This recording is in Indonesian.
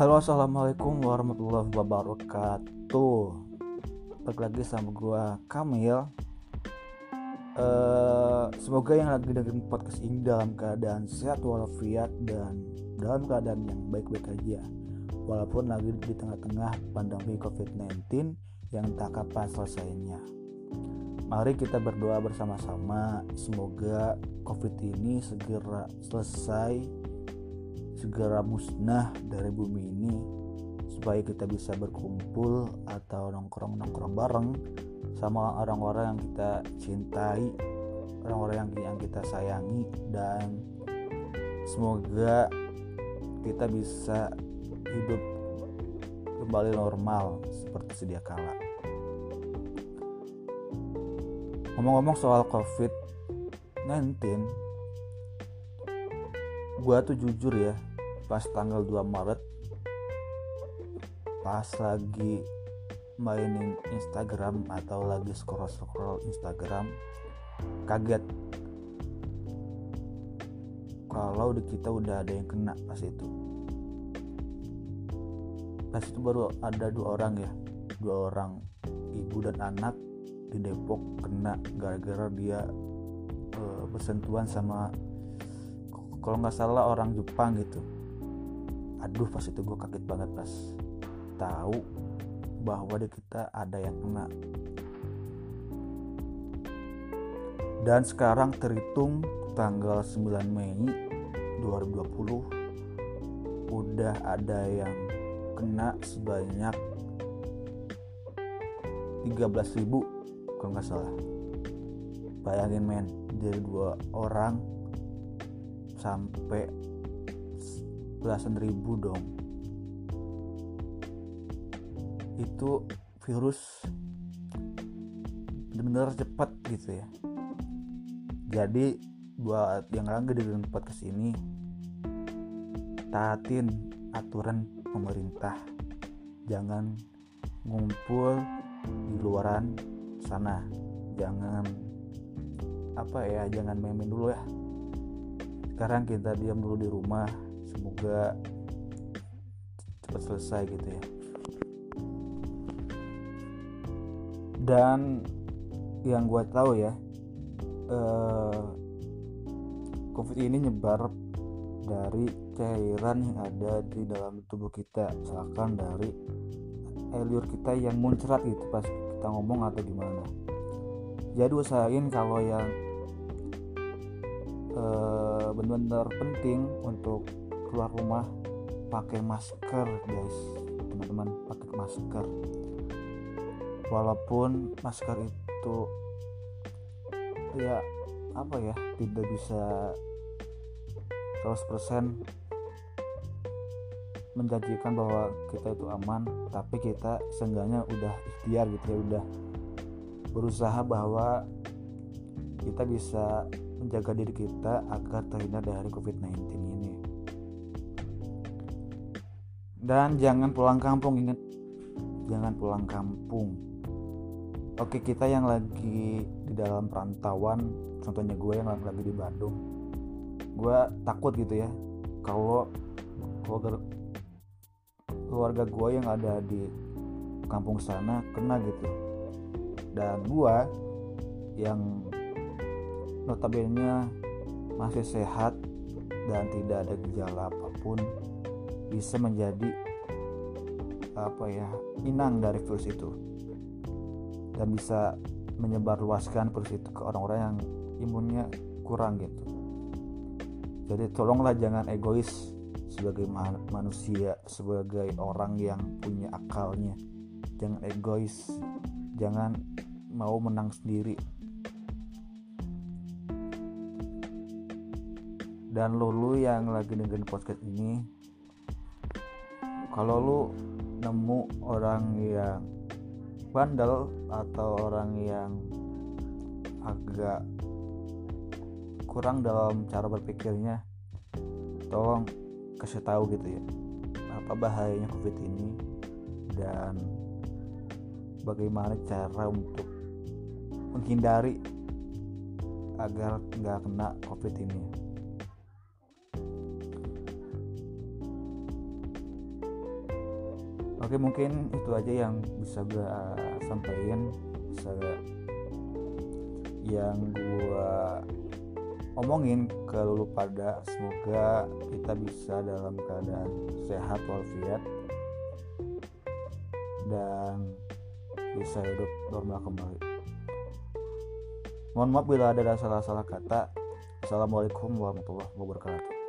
Halo assalamualaikum warahmatullahi wabarakatuh. Balik lagi sama gue Kamil. Uh, Semoga yang lagi dengerin podcast ini dalam keadaan sehat walafiat Dan dalam keadaan yang baik-baik aja. Walaupun lagi di tengah-tengah pandemi COVID-19 yang tak kapan selesainya. Mari kita berdoa bersama-sama. Semoga COVID ini segera selesai segera musnah dari bumi ini supaya kita bisa berkumpul atau nongkrong-nongkrong bareng sama orang-orang yang kita cintai, orang-orang yang, yang kita sayangi dan semoga kita bisa hidup kembali normal seperti sedia kala. Ngomong-ngomong soal COVID-19, gua tuh jujur ya pas tanggal 2 Maret pas lagi mainin Instagram atau lagi scroll-scroll Instagram kaget. Kalau di kita udah ada yang kena pas itu. Pas itu baru ada dua orang ya dua orang ibu dan anak di Depok kena gara-gara dia e, bersentuhan sama kalau nggak salah orang Jepang gitu aduh pas itu gue kaget banget pas tahu bahwa di kita ada yang kena. Dan sekarang terhitung tanggal 9 Mei 2020 udah ada yang kena sebanyak 13.000 kalau nggak salah. Bayangin men dari dua orang sampai belasan ribu dong. Itu virus benar-benar cepat gitu ya. Jadi buat yang lagi di podcast ini taatin aturan pemerintah. Jangan ngumpul di luaran sana. Jangan apa ya jangan main dulu ya. Sekarang kita diam dulu di rumah semoga cepat selesai gitu ya. Dan yang gue tahu ya eh, covid ini nyebar dari cairan yang ada di dalam tubuh kita misalkan dari liur kita yang muncrat gitu pas kita ngomong atau gimana. Jadi usahain kalau yang eh, benar-benar penting untuk keluar rumah pakai masker guys. Teman-teman pakai masker. Walaupun masker itu ya apa ya tidak bisa 100% menjanjikan bahwa kita itu aman tapi kita seenggaknya udah ikhtiar gitu ya udah berusaha bahwa kita bisa menjaga diri kita agar terhindar dari COVID-19 dan jangan pulang kampung ingat. Jangan pulang kampung. Oke kita yang lagi di dalam perantauan contohnya gue yang lagi di Bandung. Gue takut gitu ya kalau keluarga keluarga gue yang ada di kampung sana kena gitu. Dan gue yang notabene masih sehat dan tidak ada gejala apa pun bisa menjadi apa ya inang dari virus itu. Dan bisa menyebarluaskan virus itu ke orang-orang yang imunnya kurang gitu. Jadi tolonglah jangan egois sebagai manusia sebagai orang yang punya akalnya. Jangan egois jangan mau menang sendiri. Dan lulu yang lagi dengerin podcast ini kalau lu nemu orang yang bandel atau orang yang agak kurang dalam cara berpikirnya tolong kasih tahu gitu ya apa bahayanya covid ini dan bagaimana cara untuk menghindari agar nggak kena covid ini oke mungkin itu aja yang bisa gue sampaikan. Bisa yang gue omongin ke lulu pada semoga kita bisa dalam keadaan sehat walafiat dan bisa hidup normal kembali. Mohon maaf bila ada salah-salah kata. Assalamualaikum warahmatullahi wabarakatuh